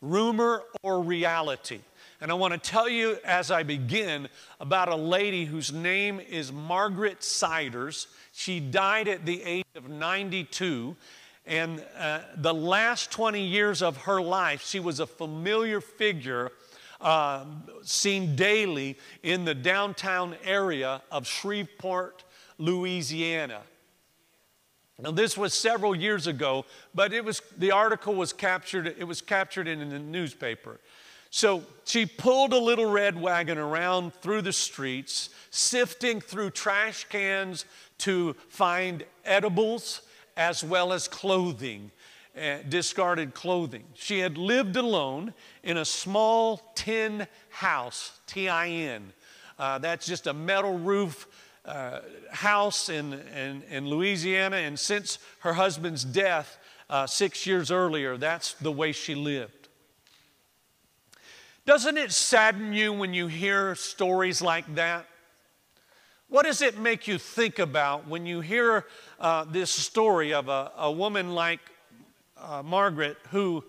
rumor or reality. And I want to tell you as I begin about a lady whose name is Margaret Siders. She died at the age of 92. And uh, the last 20 years of her life, she was a familiar figure uh, seen daily in the downtown area of Shreveport, Louisiana. Now, this was several years ago, but it was, the article was captured, it was captured in, the newspaper. So she pulled a little red wagon around through the streets, sifting through trash cans to find edibles as well as clothing, uh, discarded clothing. She had lived alone in a small tin house, T I N. Uh, that's just a metal roof uh, house in, in, in, Louisiana, and since her husband's death uh, six years earlier, that's the way she lived. Doesn't it sadden you when you hear stories like that? What does it make you think about when you hear uh, this story of a, a woman like uh, Margaret who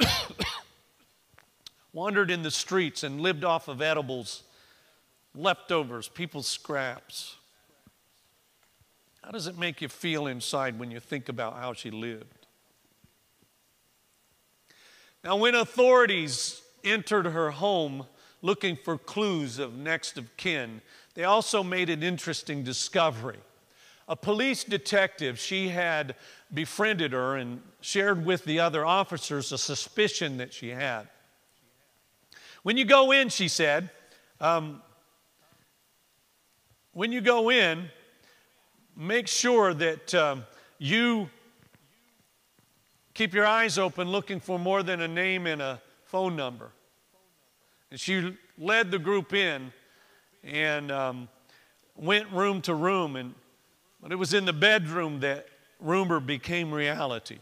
wandered in the streets and lived off of edibles, leftovers, people's scraps? How does it make you feel inside when you think about how she lived? Now, when authorities entered her home looking for clues of next of kin, they also made an interesting discovery. A police detective, she had befriended her and shared with the other officers a suspicion that she had. When you go in, she said, um, when you go in, make sure that um, you keep your eyes open looking for more than a name and a phone number. And she led the group in and um, went room to room. And but it was in the bedroom that rumor became reality.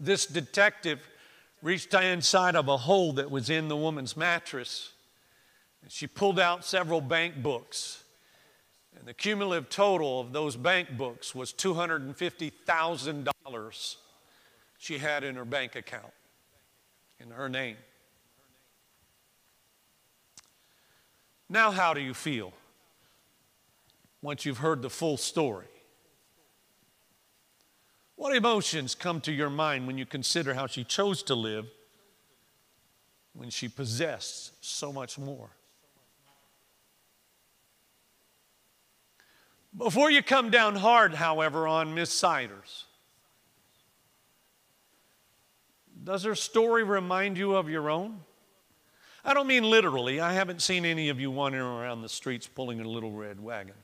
This detective reached inside of a hole that was in the woman's mattress. And she pulled out several bank books and the cumulative total of those bank books was $250,000 she had in her bank account in her name. Now, how do you feel once you've heard the full story? What emotions come to your mind when you consider how she chose to live when she possessed so much more? Before you come down hard, however, on Miss Siders, does her story remind you of your own? I don't mean literally. I haven't seen any of you wandering around the streets pulling a little red wagon.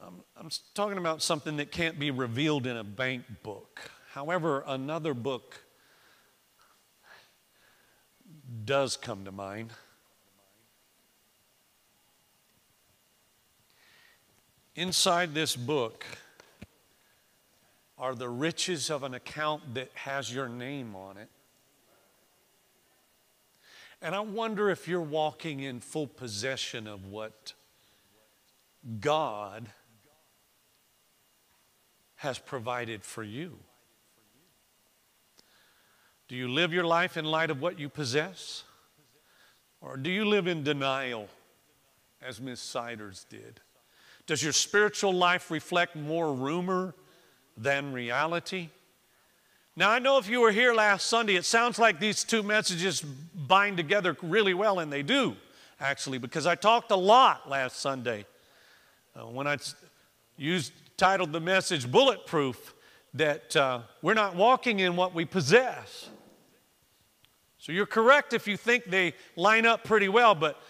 I'm, I'm talking about something that can't be revealed in a bank book. However, another book does come to mind. Inside this book are the riches of an account that has your name on it. And I wonder if you're walking in full possession of what God has provided for you. Do you live your life in light of what you possess? Or do you live in denial, as Miss Siders did? Does your spiritual life reflect more rumor than reality? Now, I know if you were here last Sunday, it sounds like these two messages bind together really well, and they do, actually, because I talked a lot last Sunday uh, when I used, titled the message Bulletproof, that uh, we're not walking in what we possess. So you're correct if you think they line up pretty well, but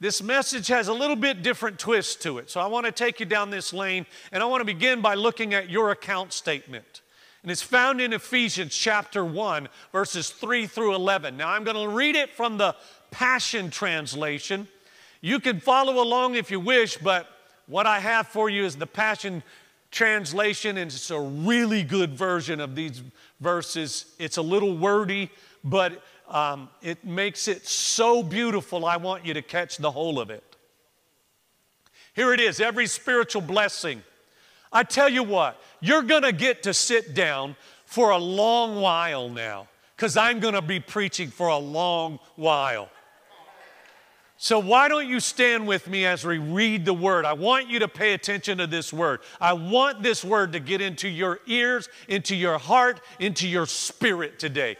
this message has a little bit different twist to it. So I want to take you down this lane, and I want to begin by looking at your account statement. And it's found in Ephesians chapter 1, verses 3 through 11. Now I'm going to read it from the Passion Translation. You can follow along if you wish, but what I have for you is the Passion Translation, and it's a really good version of these verses. It's a little wordy, but um, it makes it so beautiful, I want you to catch the whole of it. Here it is every spiritual blessing. I tell you what, you're going to get to sit down for a long while now because I'm going to be preaching for a long while. So, why don't you stand with me as we read the word? I want you to pay attention to this word. I want this word to get into your ears, into your heart, into your spirit today.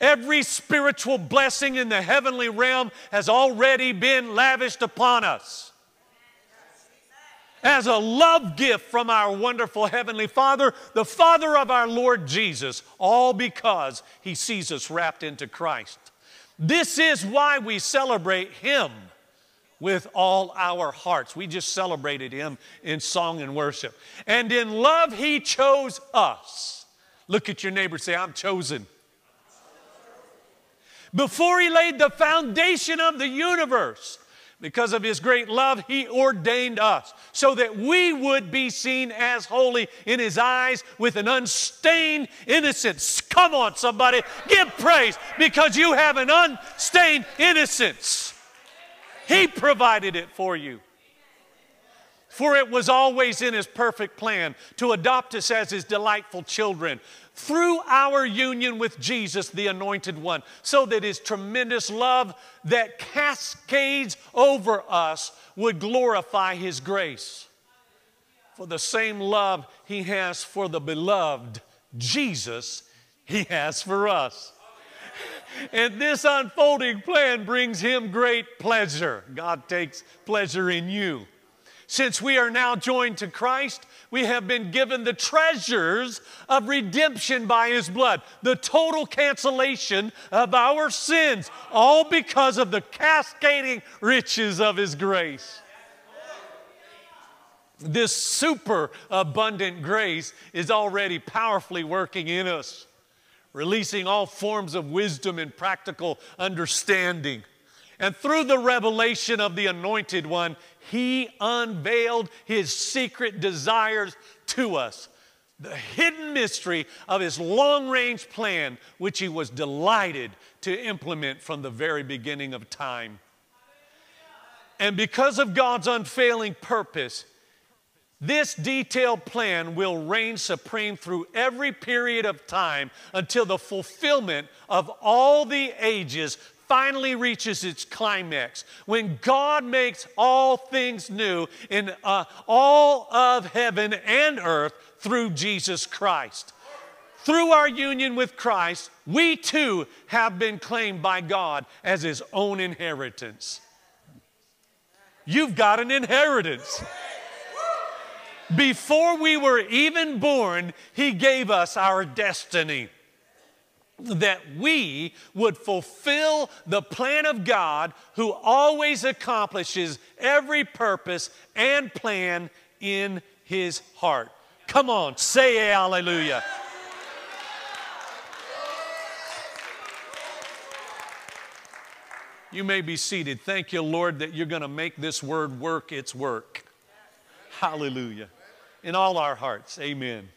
Every spiritual blessing in the heavenly realm has already been lavished upon us. As a love gift from our wonderful Heavenly Father, the Father of our Lord Jesus, all because He sees us wrapped into Christ. This is why we celebrate Him with all our hearts. We just celebrated Him in song and worship. And in love, He chose us. Look at your neighbor say, I'm chosen. Before he laid the foundation of the universe, because of his great love, he ordained us so that we would be seen as holy in his eyes with an unstained innocence. Come on, somebody, give praise because you have an unstained innocence. He provided it for you. For it was always in his perfect plan to adopt us as his delightful children through our union with Jesus, the Anointed One, so that His tremendous love that cascades over us would glorify His grace. For the same love He has for the beloved Jesus, He has for us. And this unfolding plan brings Him great pleasure. God takes pleasure in you. Since we are now joined to Christ, we have been given the treasures of redemption by His blood, the total cancellation of our sins, all because of the cascading riches of His grace. This super abundant grace is already powerfully working in us, releasing all forms of wisdom and practical understanding. And through the revelation of the Anointed One, He unveiled His secret desires to us. The hidden mystery of His long range plan, which He was delighted to implement from the very beginning of time. And because of God's unfailing purpose, this detailed plan will reign supreme through every period of time until the fulfillment of all the ages finally reaches its climax when God makes all things new in uh, all of heaven and earth through Jesus Christ. Through our union with Christ, we too have been claimed by God as His own inheritance. You've got an inheritance. Before we were even born, He gave us our destiny that we would fulfill the plan of God who always accomplishes every purpose and plan in his heart. Come on, say hallelujah. You may be seated. Thank you, Lord, that you're going to make this word work its work. Hallelujah. In all our hearts, amen.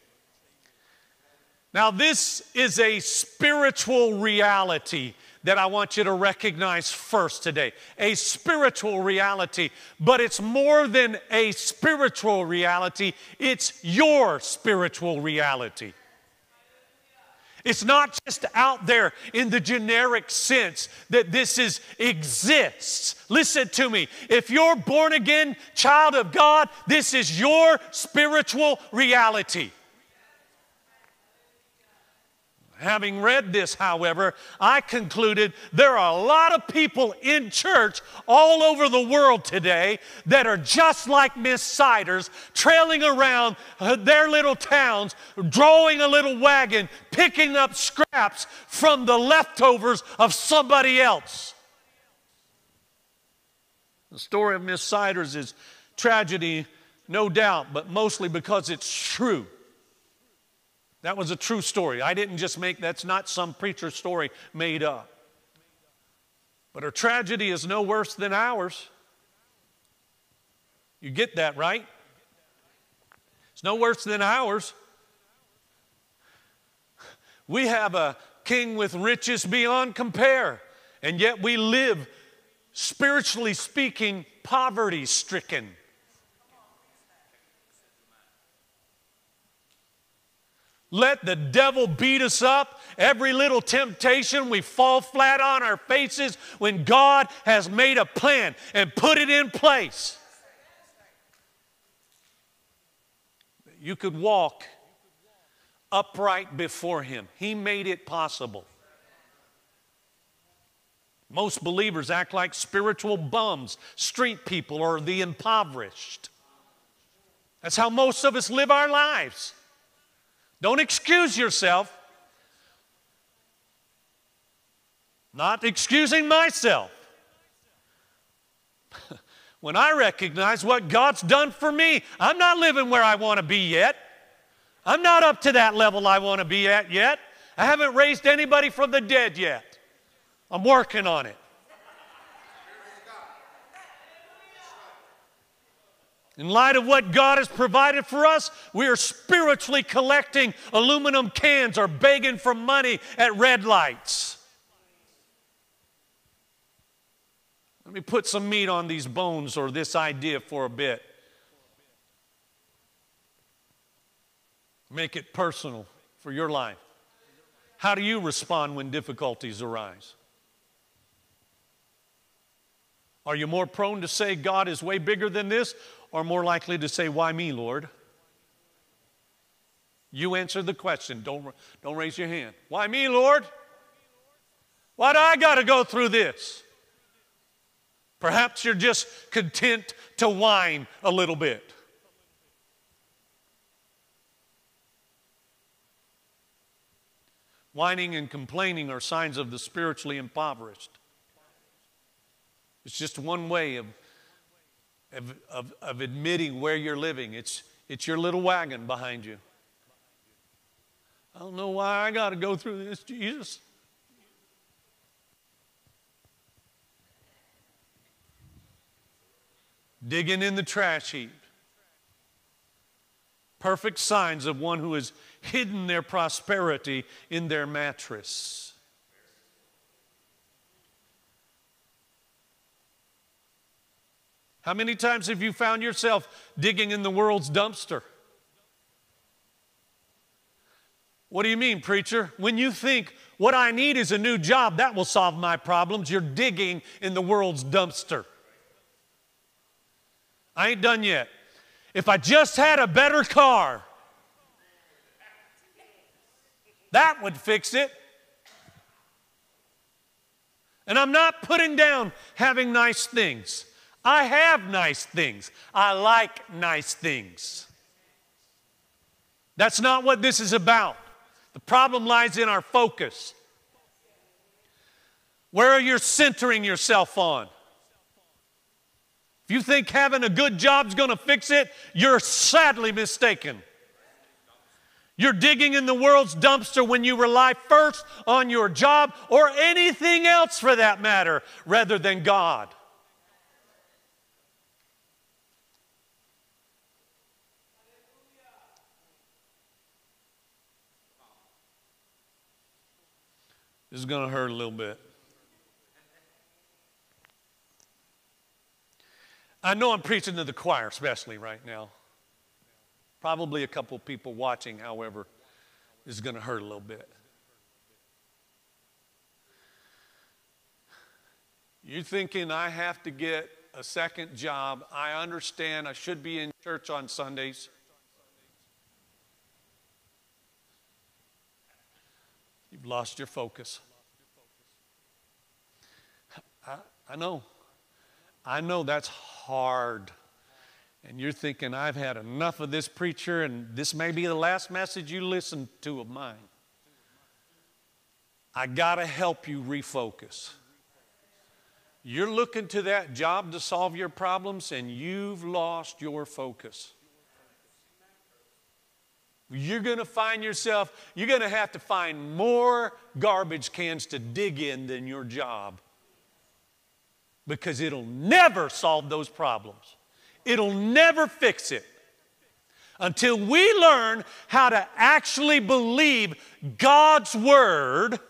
Now, this is a spiritual reality that I want you to recognize first today. A spiritual reality, but it's more than a spiritual reality, it's your spiritual reality. It's not just out there in the generic sense that this is exists. Listen to me. If you're born again child of God, this is your spiritual reality. Having read this, however, I concluded there are a lot of people in church all over the world today that are just like Miss Siders, trailing around their little towns, drawing a little wagon, picking up scraps from the leftovers of somebody else. The story of Miss Siders is tragedy, no doubt, but mostly because it's true. That was a true story. I didn't just make that's not some preacher story made up. But her tragedy is no worse than ours. You get that, right? It's no worse than ours. We have a king with riches beyond compare, and yet we live, spiritually speaking, poverty stricken. Let the devil beat us up. Every little temptation, we fall flat on our faces when God has made a plan and put it in place. You could walk upright before Him. He made it possible. Most believers act like spiritual bums, street people, or the impoverished. That's how most of us live our lives. Don't excuse yourself. Not excusing myself. when I recognize what God's done for me, I'm not living where I want to be yet. I'm not up to that level I want to be at yet. I haven't raised anybody from the dead yet. I'm working on it. In light of what God has provided for us, we are spiritually collecting aluminum cans or begging for money at red lights. Let me put some meat on these bones or this idea for a bit. Make it personal for your life. How do you respond when difficulties arise? Are you more prone to say God is way bigger than this, or more likely to say, Why me, Lord? You answer the question. Don't, don't raise your hand. Why me, Lord? Why do I got to go through this? Perhaps you're just content to whine a little bit. Whining and complaining are signs of the spiritually impoverished. It's just one way of of, of, of admitting where you're living. It's, it's your little wagon behind you. I don't know why I got to go through this, Jesus. Digging in the trash heap. Perfect signs of one who has hidden their prosperity in their mattress. How many times have you found yourself digging in the world's dumpster? What do you mean, preacher? When you think what I need is a new job, that will solve my problems, you're digging in the world's dumpster. I ain't done yet. If I just had a better car, that would fix it. And I'm not putting down having nice things. I have nice things. I like nice things. That's not what this is about. The problem lies in our focus. Where are you centering yourself on? If you think having a good job is going to fix it, you're sadly mistaken. You're digging in the world's dumpster when you rely first on your job or anything else for that matter rather than God. This is going to hurt a little bit. I know I'm preaching to the choir, especially right now. Probably a couple people watching, however, is going to hurt a little bit. You're thinking I have to get a second job. I understand I should be in church on Sundays. You've lost your focus. I, I know. I know that's hard. And you're thinking, I've had enough of this preacher, and this may be the last message you listen to of mine. I got to help you refocus. You're looking to that job to solve your problems and you've lost your focus. You're going to find yourself, you're going to have to find more garbage cans to dig in than your job because it'll never solve those problems. It'll never fix it until we learn how to actually believe God's Word.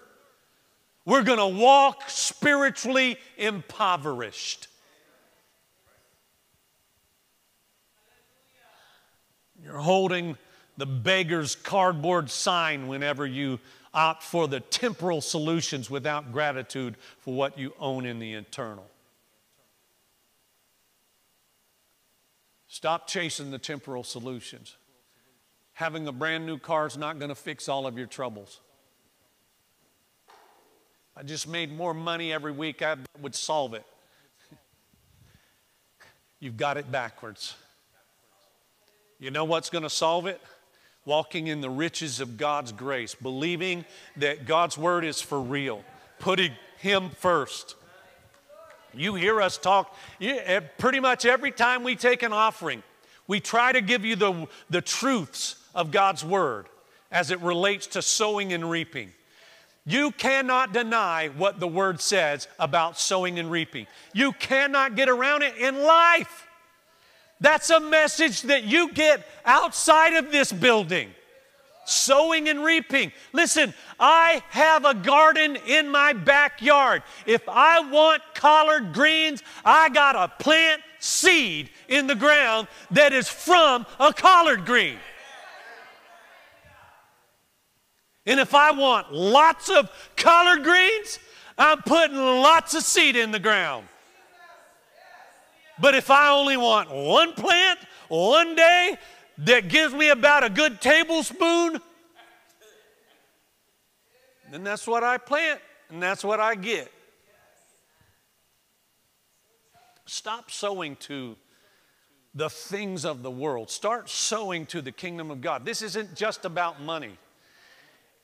We're going to walk spiritually impoverished. You're holding the beggar's cardboard sign whenever you opt for the temporal solutions without gratitude for what you own in the eternal. Stop chasing the temporal solutions. Having a brand new car is not going to fix all of your troubles. I just made more money every week, I would solve it. You've got it backwards. You know what's going to solve it? Walking in the riches of God's grace, believing that God's word is for real, putting Him first. You hear us talk eh, pretty much every time we take an offering. We try to give you the, the truths of God's word as it relates to sowing and reaping. You cannot deny what the word says about sowing and reaping. You cannot get around it in life. That's a message that you get outside of this building. Sowing and reaping. Listen, I have a garden in my backyard. If I want collard greens, I got to plant seed in the ground that is from a collard green. And if I want lots of collard greens, I'm putting lots of seed in the ground. But if I only want one plant, one day, that gives me about a good tablespoon, then that's what I plant and that's what I get. Stop sowing to the things of the world. Start sowing to the kingdom of God. This isn't just about money.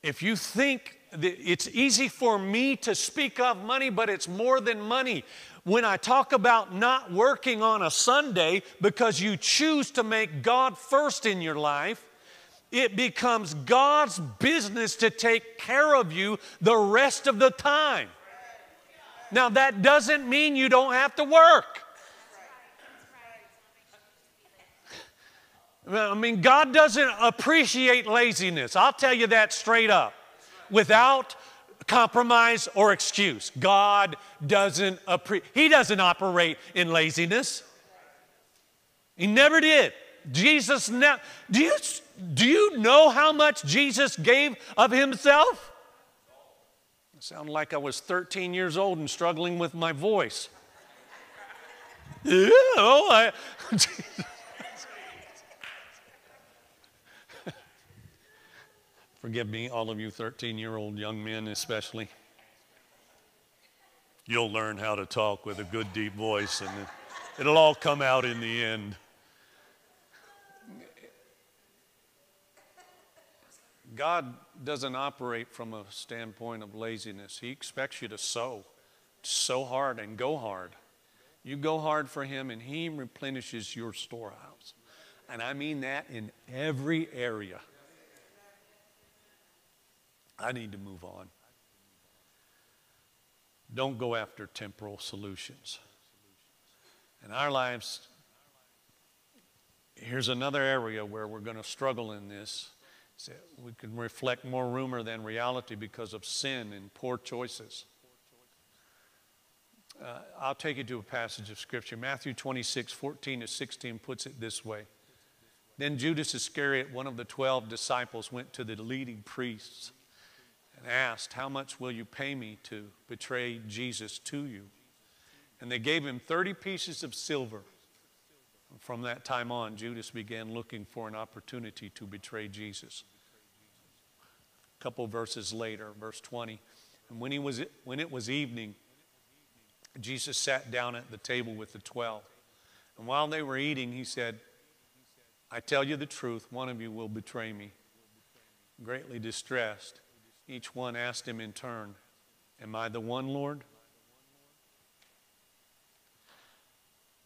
If you think it's easy for me to speak of money, but it's more than money when I talk about not working on a Sunday because you choose to make God first in your life, it becomes God's business to take care of you the rest of the time. Now, that doesn't mean you don't have to work. I mean, God doesn't appreciate laziness. I'll tell you that straight up. Without compromise or excuse. God doesn't appre- He doesn't operate in laziness. He never did. Jesus ne- do you do you know how much Jesus gave of himself? It sounded like I was 13 years old and struggling with my voice. yeah, oh, I, Forgive me, all of you 13 year old young men, especially. You'll learn how to talk with a good, deep voice, and it'll all come out in the end. God doesn't operate from a standpoint of laziness. He expects you to sow, sow hard and go hard. You go hard for Him, and He replenishes your storehouse. And I mean that in every area. I need to move on. Don't go after temporal solutions. In our lives, here's another area where we're going to struggle in this. We can reflect more rumor than reality because of sin and poor choices. Uh, I'll take you to a passage of Scripture. Matthew 26, 14 to 16 puts it this way. Then Judas Iscariot, one of the twelve disciples, went to the leading priests and asked, How much will you pay me to betray Jesus to you? And they gave him 30 pieces of silver. From that time on, Judas began looking for an opportunity to betray Jesus. A couple verses later, verse 20, and when, he was, when it was evening, Jesus sat down at the table with the twelve. And while they were eating, he said, I tell you the truth, one of you will betray me. Greatly distressed, each one asked him in turn, Am I the one, Lord?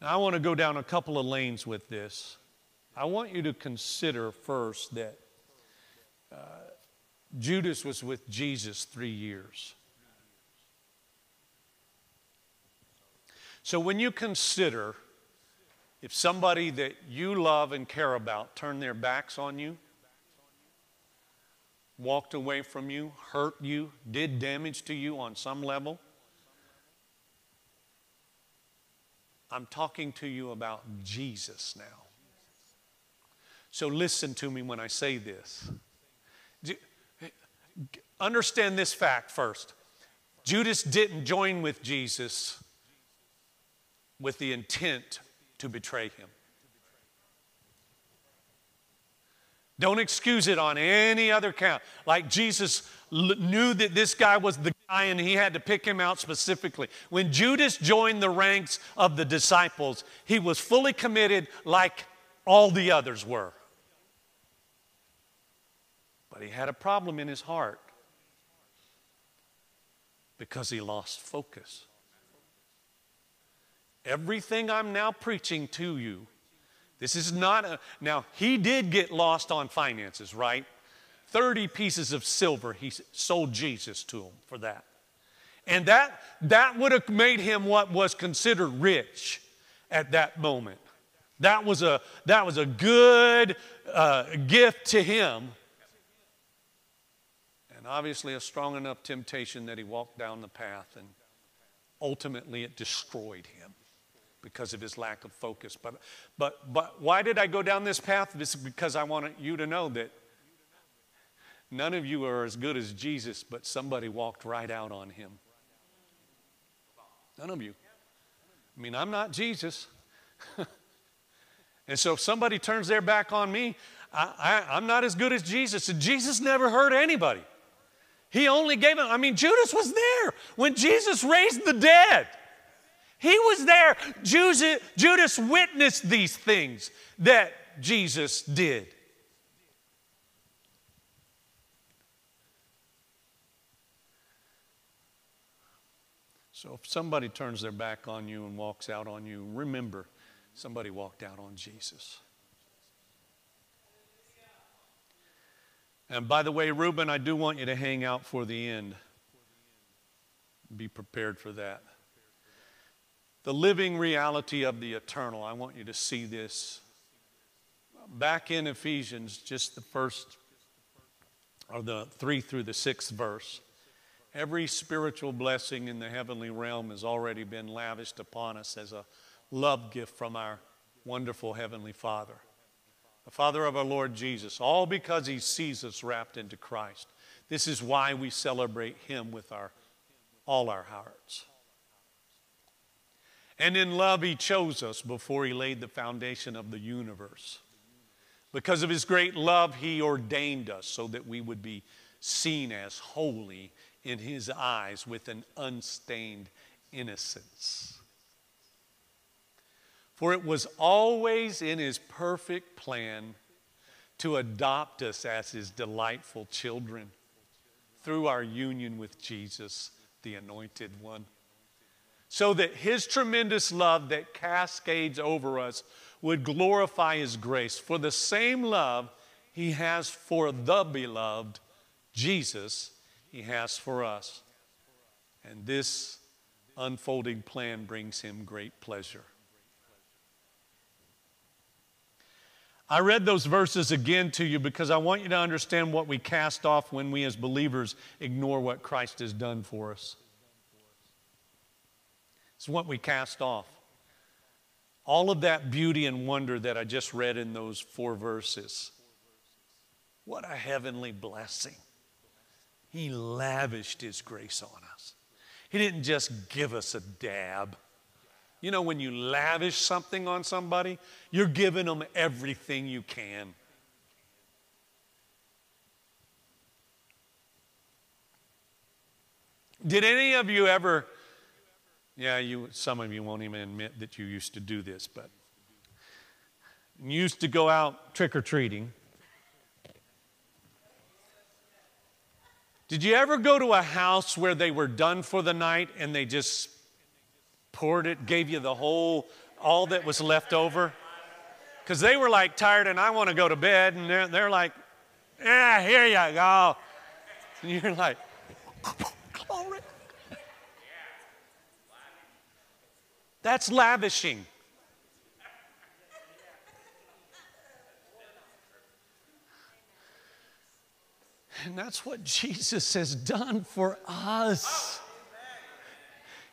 Now, I want to go down a couple of lanes with this. I want you to consider first that uh, Judas was with Jesus three years. So when you consider if somebody that you love and care about turned their backs on you, walked away from you, hurt you, did damage to you on some level, I'm talking to you about Jesus now. So listen to me when I say this. Understand this fact first. Judas didn't join with Jesus with the intent to betray him. Don't excuse it on any other count. Like Jesus knew that this guy was the guy and he had to pick him out specifically. When Judas joined the ranks of the disciples, he was fully committed like all the others were. But he had a problem in his heart because he lost focus. Everything I'm now preaching to you this is not a, now he did get lost on finances, right? 30 pieces of silver he sold Jesus to him for that. And that, that would have made him what was considered rich at that moment. That was a, that was a good uh, gift to him. And obviously, a strong enough temptation that he walked down the path, and ultimately, it destroyed him because of his lack of focus. But, but, but why did I go down this path? This is because I want you to know that none of you are as good as Jesus, but somebody walked right out on him. None of you. I mean, I'm not Jesus. and so if somebody turns their back on me, I, I, I'm not as good as Jesus. And Jesus never hurt anybody. He only gave him, I mean, Judas was there when Jesus raised the dead. He was there. Judas witnessed these things that Jesus did. So if somebody turns their back on you and walks out on you, remember somebody walked out on Jesus. And by the way, Reuben, I do want you to hang out for the end. Be prepared for that the living reality of the eternal. I want you to see this. Back in Ephesians, just the first, or the three through the sixth verse, every spiritual blessing in the heavenly realm has already been lavished upon us as a love gift from our wonderful Heavenly Father, the Father of our Lord Jesus, all because He sees us wrapped into Christ. This is why we celebrate Him with our, all our hearts. And in love, He chose us before He laid the foundation of the universe. Because of His great love, He ordained us so that we would be seen as holy in His eyes with an unstained innocence. For it was always in His perfect plan to adopt us as His delightful children through our union with Jesus, the Anointed One so that his tremendous love that cascades over us would glorify his grace. For the same love he has for the beloved, Jesus, he has for us. And this unfolding plan brings him great pleasure. I read those verses again to you because I want you to understand what we cast off when we as believers ignore what Christ has done for us. It's what we cast off. All of that beauty and wonder that I just read in those four verses. What a heavenly blessing. He lavished His grace on us. He didn't just give us a dab. You know, when you lavish something on somebody, you're giving them everything you can. Did any of you ever yeah, you, some of you won't even admit that you used to do this, but you used to go out trick or treating. Did you ever go to a house where they were done for the night and they just poured it, gave you the whole all that was left over. Because they were like tired and I want to go to bed, and they're, they're like, yeah, here you go. And you're like, glory. That's lavishing. And that's what Jesus has done for us.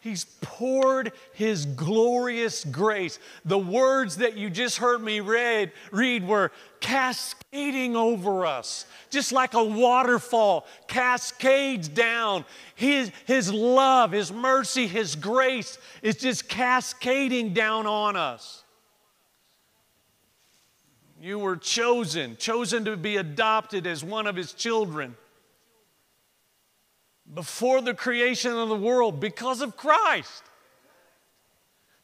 He's poured His glorious grace. The words that you just heard me read, read were cascading over us, just like a waterfall cascades down. His, his love, His mercy, His grace is just cascading down on us. You were chosen, chosen to be adopted as one of His children before the creation of the world because of Christ.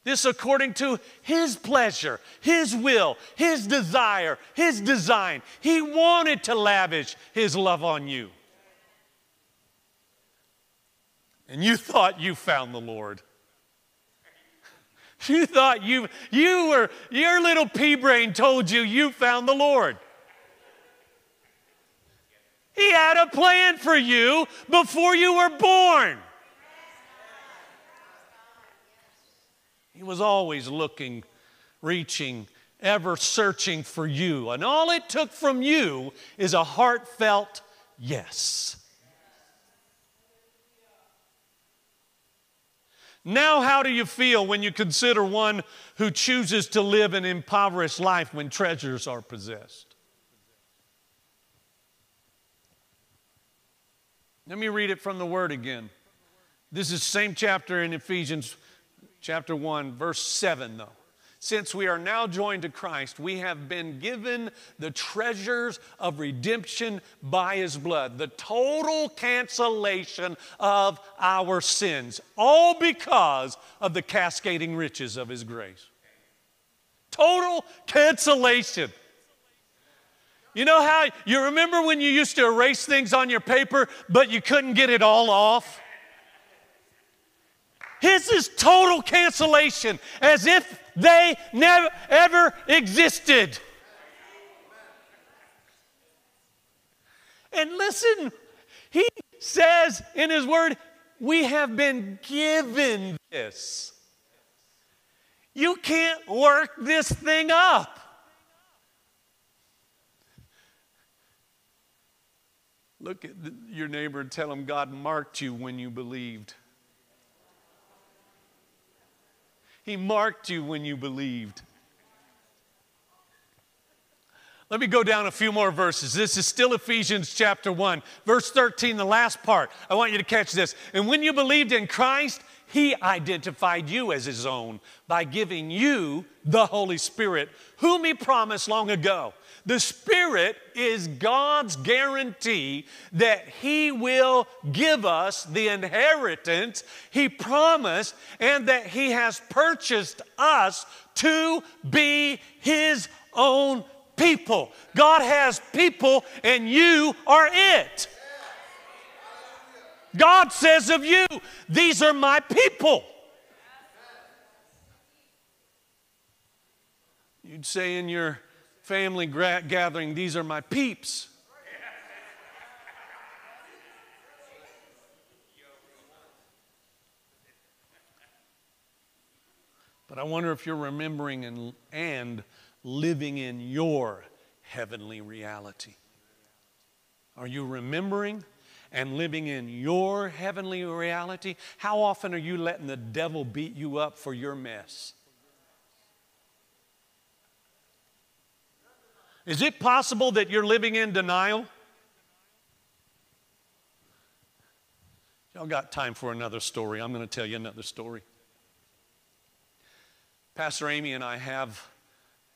This according to His pleasure, His will, His desire, His design. He wanted to lavish His love on you. And you thought you found the Lord. You thought you, you were, your little pea brain told you you found the Lord. He had a plan for you before you were born. He was always looking, reaching, ever searching for you. And all it took from you is a heartfelt yes. Now, how do you feel when you consider one who chooses to live an impoverished life when treasures are possessed? Let me read it from the Word again. This is same chapter in Ephesians chapter 1, verse 7, though. Since we are now joined to Christ, we have been given the treasures of redemption by His blood, the total cancellation of our sins, all because of the cascading riches of His grace. Total cancellation. You know how you remember when you used to erase things on your paper, but you couldn't get it all off? His is total cancellation, as if they never ever existed. And listen, he says in his word, we have been given this. You can't work this thing up. Look at your neighbor and tell him God marked you when you believed. He marked you when you believed. Let me go down a few more verses. This is still Ephesians chapter 1, verse 13, the last part. I want you to catch this. And when you believed in Christ, He identified you as His own by giving you the Holy Spirit, whom He promised long ago the Spirit is God's guarantee that He will give us the inheritance He promised and that He has purchased us to be His own people. God has people, and you are it. God says of you, These are my people. You'd say in your family gra- gathering, these are my peeps. But I wonder if you're remembering and, and living in your heavenly reality. Are you remembering and living in your heavenly reality? How often are you letting the devil beat you up for your mess? Is it possible that you're living in denial? Y'all got time for another story. I'm going to tell you another story. Pastor Amy and I have,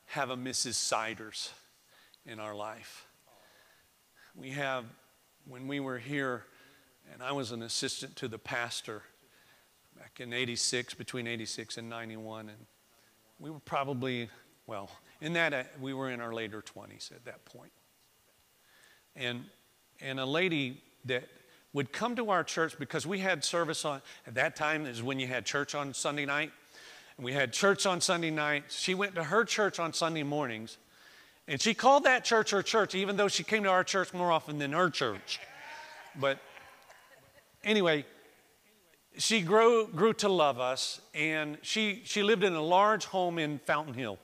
have a Mrs. Siders in our life. We have, when we were here, and I was an assistant to the pastor back in 86, between 86 and 91, and we were probably, well, in that, uh, we were in our later 20s at that point. And, and a lady that would come to our church because we had service on, at that time is when you had church on Sunday night. And We had church on Sunday nights. She went to her church on Sunday mornings. And she called that church her church, even though she came to our church more often than her church. But anyway, she grew, grew to love us, and she, she lived in a large home in Fountain Hill.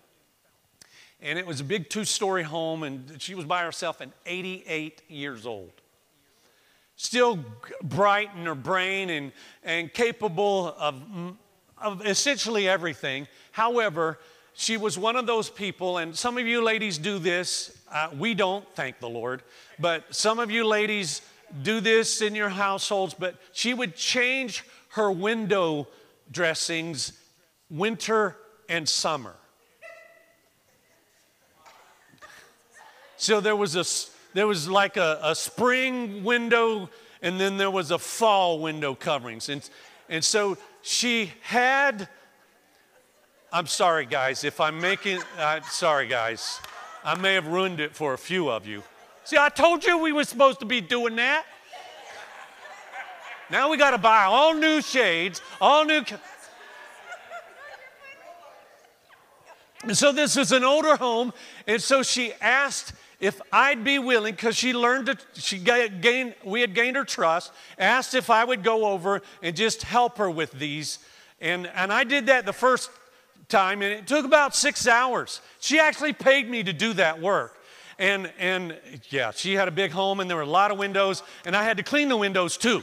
And it was a big two story home, and she was by herself and 88 years old. Still bright in her brain and, and capable of, of essentially everything. However, she was one of those people, and some of you ladies do this. Uh, we don't, thank the Lord, but some of you ladies do this in your households. But she would change her window dressings winter and summer. So there was a there was like a, a spring window, and then there was a fall window coverings, and and so she had I'm sorry, guys, if I'm making, sorry, guys. I may have ruined it for a few of you. See, I told you we were supposed to be doing that. Now we got to buy all new shades, all new. And so this is an older home, and so she asked if I'd be willing, because she learned to, she gained, we had gained her trust, asked if I would go over and just help her with these. And, and I did that the first time, and it took about six hours. She actually paid me to do that work. And, and yeah, she had a big home, and there were a lot of windows, and I had to clean the windows too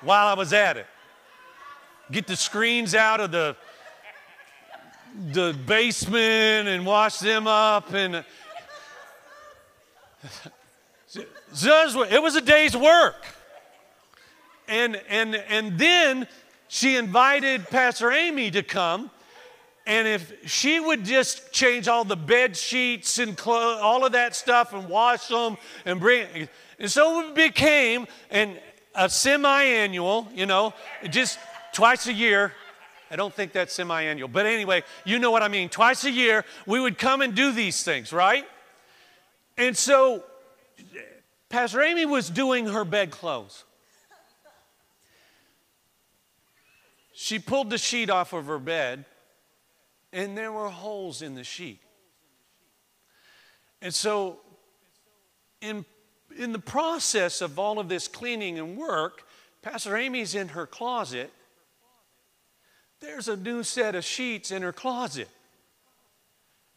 while I was at it. Get the screens out of the, the basement and wash them up. And it was a day's work. And, and, and then she invited Pastor Amy to come. And if she would just change all the bed sheets and clo- all of that stuff and wash them and bring, and so it became an, a semi-annual, you know, just twice a year. I don't think that's semi-annual, but anyway, you know what I mean. Twice a year, we would come and do these things, right? And so, Pastor Amy was doing her bedclothes. She pulled the sheet off of her bed, and there were holes in the sheet. And so, in, in the process of all of this cleaning and work, Pastor Amy's in her closet. There's a new set of sheets in her closet.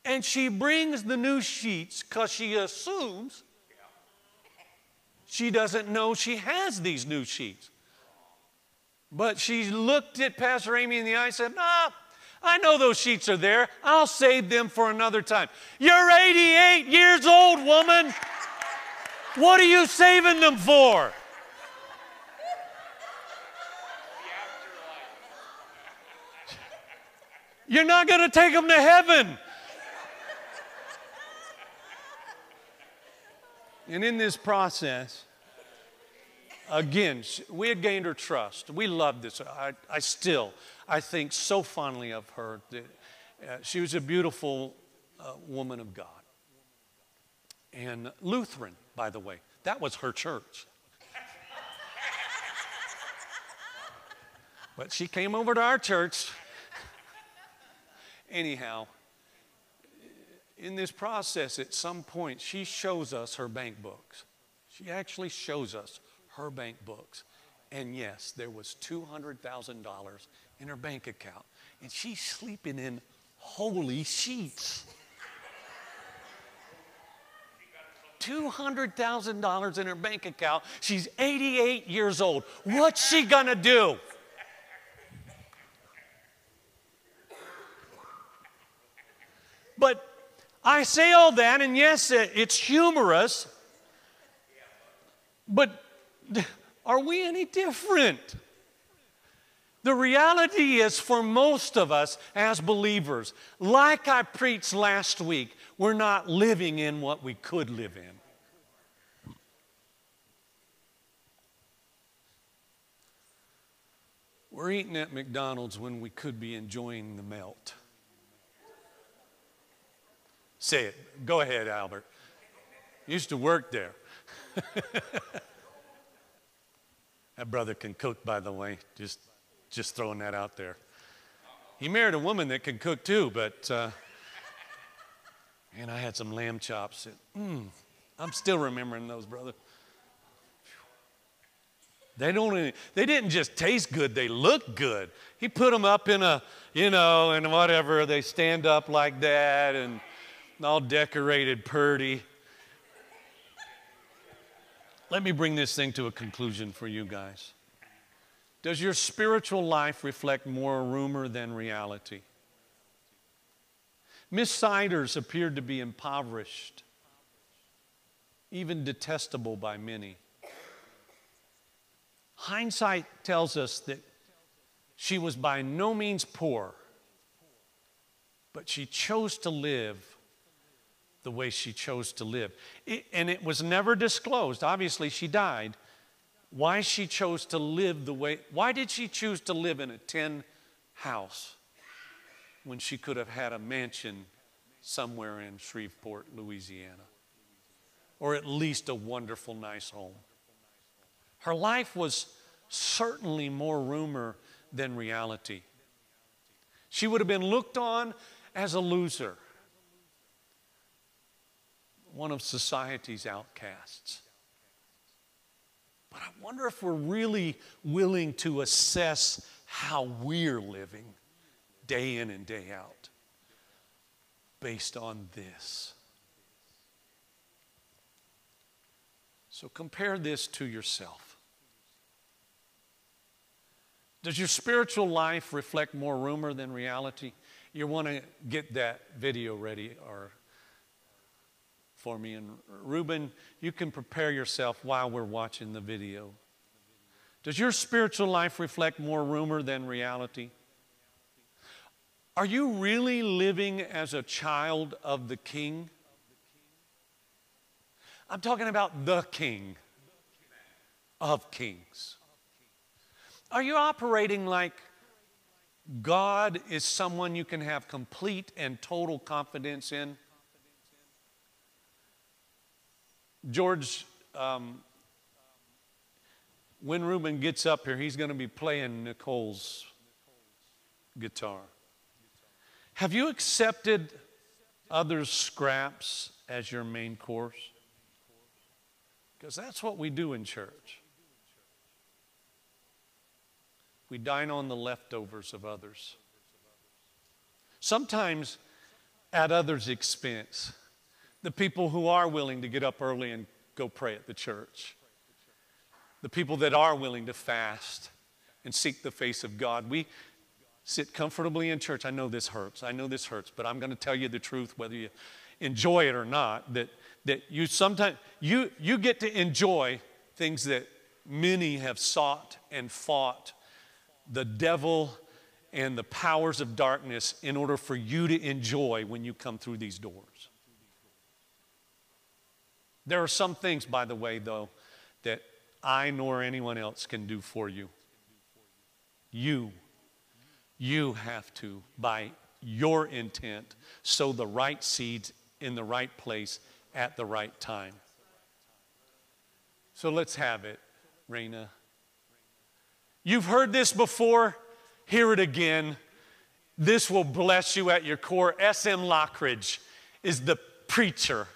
And she brings the new sheets because she assumes she doesn't know she has these new sheets. But she looked at Pastor Amy in the eye and said, Nah, I know those sheets are there. I'll save them for another time. You're 88 years old, woman. What are you saving them for? You're not going to take them to heaven. And in this process, again, we had gained her trust. We loved this. I, I still, I think so fondly of her. That, uh, she was a beautiful uh, woman of God. And Lutheran, by the way, that was her church. but she came over to our church. Anyhow, in this process, at some point, she shows us her bank books. She actually shows us her bank books. And yes, there was $200,000 in her bank account. And she's sleeping in holey sheets. $200,000 in her bank account. She's 88 years old. What's she gonna do? But I say all that, and yes, it's humorous, but are we any different? The reality is, for most of us as believers, like I preached last week, we're not living in what we could live in. We're eating at McDonald's when we could be enjoying the melt. Say it. Go ahead, Albert. Used to work there. that brother can cook, by the way. Just, just throwing that out there. He married a woman that can cook too, but uh, man, I had some lamb chops. Mm, I'm still remembering those, brother. They don't. They didn't just taste good; they looked good. He put them up in a, you know, and whatever. They stand up like that and all decorated, purdy. Let me bring this thing to a conclusion for you guys. Does your spiritual life reflect more rumor than reality? Miss Siders appeared to be impoverished, even detestable by many. Hindsight tells us that she was by no means poor, but she chose to live the way she chose to live. It, and it was never disclosed. Obviously, she died. Why she chose to live the way, why did she choose to live in a tin house when she could have had a mansion somewhere in Shreveport, Louisiana? Or at least a wonderful, nice home. Her life was certainly more rumor than reality. She would have been looked on as a loser one of society's outcasts. But I wonder if we're really willing to assess how we're living day in and day out based on this. So compare this to yourself. Does your spiritual life reflect more rumor than reality? You want to get that video ready or for me. And Ruben, you can prepare yourself while we're watching the video. Does your spiritual life reflect more rumor than reality? Are you really living as a child of the king? I'm talking about the king of kings. Are you operating like God is someone you can have complete and total confidence in? George, um, when Ruben gets up here, he's going to be playing Nicole's guitar. Have you accepted others' scraps as your main course? Because that's what we do in church. We dine on the leftovers of others. Sometimes at others' expense the people who are willing to get up early and go pray at the church, the people that are willing to fast and seek the face of God. We sit comfortably in church. I know this hurts. I know this hurts, but I'm going to tell you the truth whether you enjoy it or not that that you sometimes you you get to enjoy things that many have sought and fought the devil and the powers of darkness in order for you to enjoy when you come through these doors. There are some things, by the way, though, that I nor anyone else can do for you. You, you have to, by your intent, sow the right seeds in the right place at the right time. So let's have it, Raina. You've heard this before, hear it again. This will bless you at your core. S.M. Lockridge is the preacher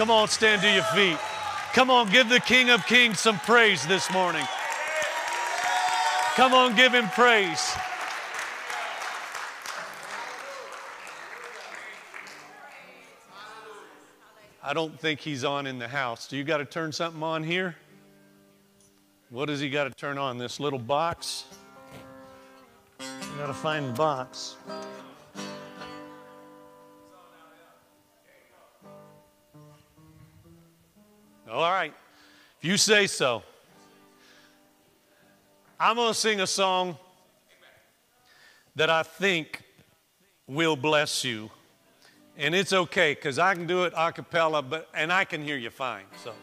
Come on, stand to your feet. Come on, give the King of Kings some praise this morning. Come on, give him praise. I don't think he's on in the house. Do you got to turn something on here? What does he got to turn on? This little box? You got to find the box. All right. If you say so. I'm going to sing a song that I think will bless you. And it's okay because I can do it a cappella, but, and I can hear you fine. So.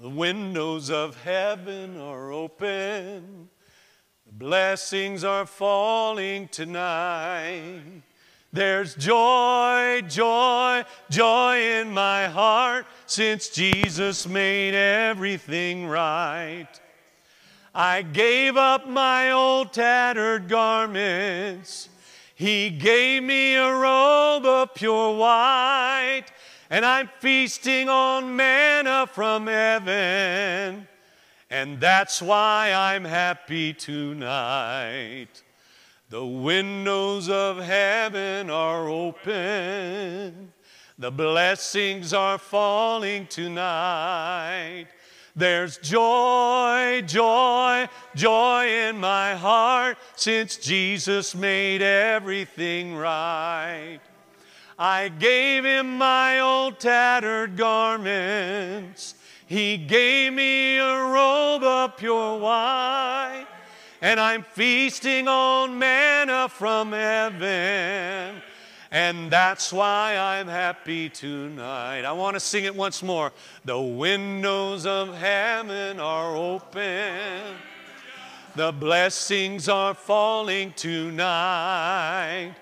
The windows of heaven are open. The blessings are falling tonight. There's joy, joy, joy in my heart since Jesus made everything right. I gave up my old tattered garments. He gave me a robe of pure white, and I'm feasting on manna from heaven. And that's why I'm happy tonight. The windows of heaven are open. The blessings are falling tonight. There's joy, joy, joy in my heart since Jesus made everything right. I gave him my old tattered garments. He gave me a robe of pure white and I'm feasting on manna from heaven. And that's why I'm happy tonight. I want to sing it once more. The windows of heaven are open. The blessings are falling tonight.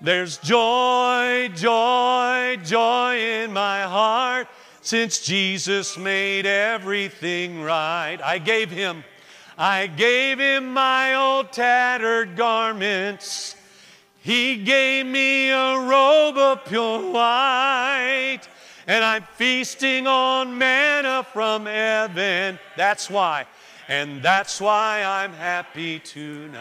There's joy, joy, joy in my heart since Jesus made everything right. I gave him I gave him my old tattered garments. He gave me a robe of pure white. And I'm feasting on manna from heaven. That's why. And that's why I'm happy tonight.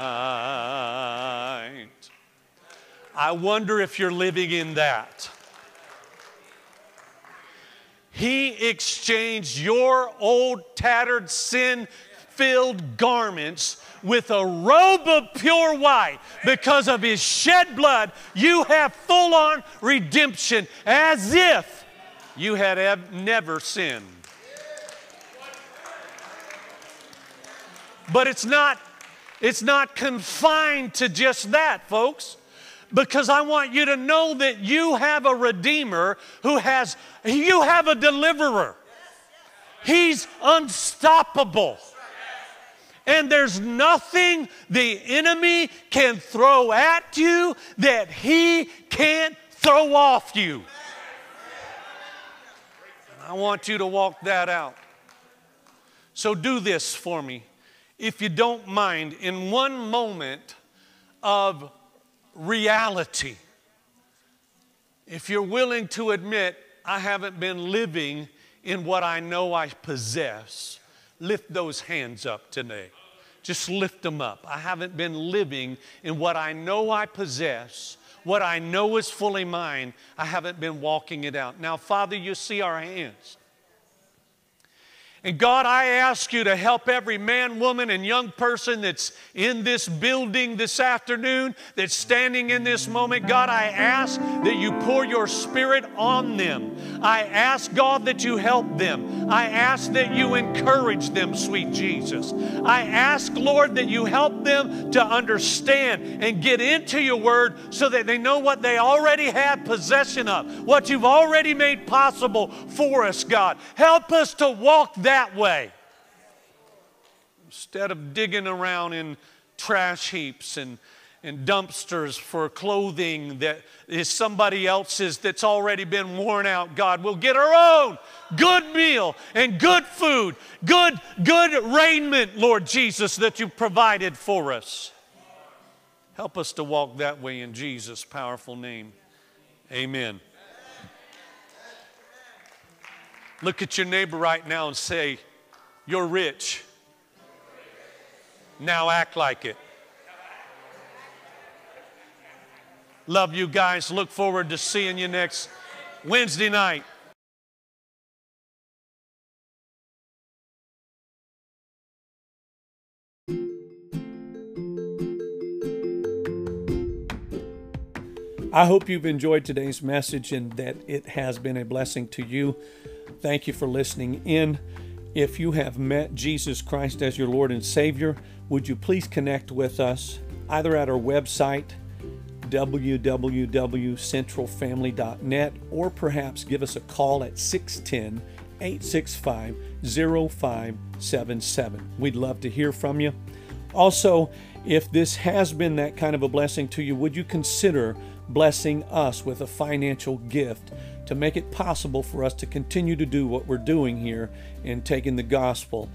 I wonder if you're living in that. He exchanged your old tattered sin filled garments with a robe of pure white. Because of his shed blood you have full on redemption as if you had never sinned. But it's not it's not confined to just that folks. Because I want you to know that you have a redeemer who has you have a deliverer. He's unstoppable and there's nothing the enemy can throw at you that he can't throw off you. I want you to walk that out. So do this for me, if you don't mind, in one moment of reality. If you're willing to admit, I haven't been living in what I know I possess lift those hands up today. Just lift them up. I haven't been living in what I know I possess, what I know is fully mine. I haven't been walking it out. Now, Father, you see our hands. And God, I ask you to help every man, woman, and young person that's in this building this afternoon, that's standing in this moment. God, I ask that you pour your spirit on them. I ask, God, that you help them. I ask that you encourage them, sweet Jesus. I ask, Lord, that you help them to understand and get into your word so that they know what they already have possession of, what you've already made possible for us, God. Help us to walk that way. Instead of digging around in trash heaps and, and dumpsters for clothing that is somebody else's that's already been worn out, God, we'll get our own good meal and good food, good, good raiment, Lord Jesus, that you provided for us. Help us to walk that way in Jesus' powerful name. Amen. Look at your neighbor right now and say, You're rich. Now act like it. Love you guys. Look forward to seeing you next Wednesday night. I hope you've enjoyed today's message and that it has been a blessing to you. Thank you for listening in. If you have met Jesus Christ as your Lord and Savior, would you please connect with us either at our website, www.centralfamily.net, or perhaps give us a call at 610 865 0577. We'd love to hear from you. Also, if this has been that kind of a blessing to you, would you consider blessing us with a financial gift to make it possible for us to continue to do what we're doing here in taking the gospel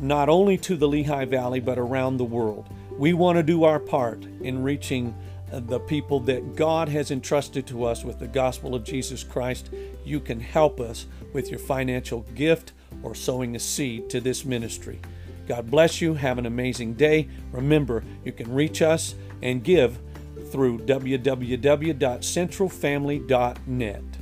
not only to the Lehigh Valley but around the world. We want to do our part in reaching the people that God has entrusted to us with the gospel of Jesus Christ. You can help us with your financial gift or sowing a seed to this ministry. God bless you. Have an amazing day. Remember, you can reach us and give through www.centralfamily.net.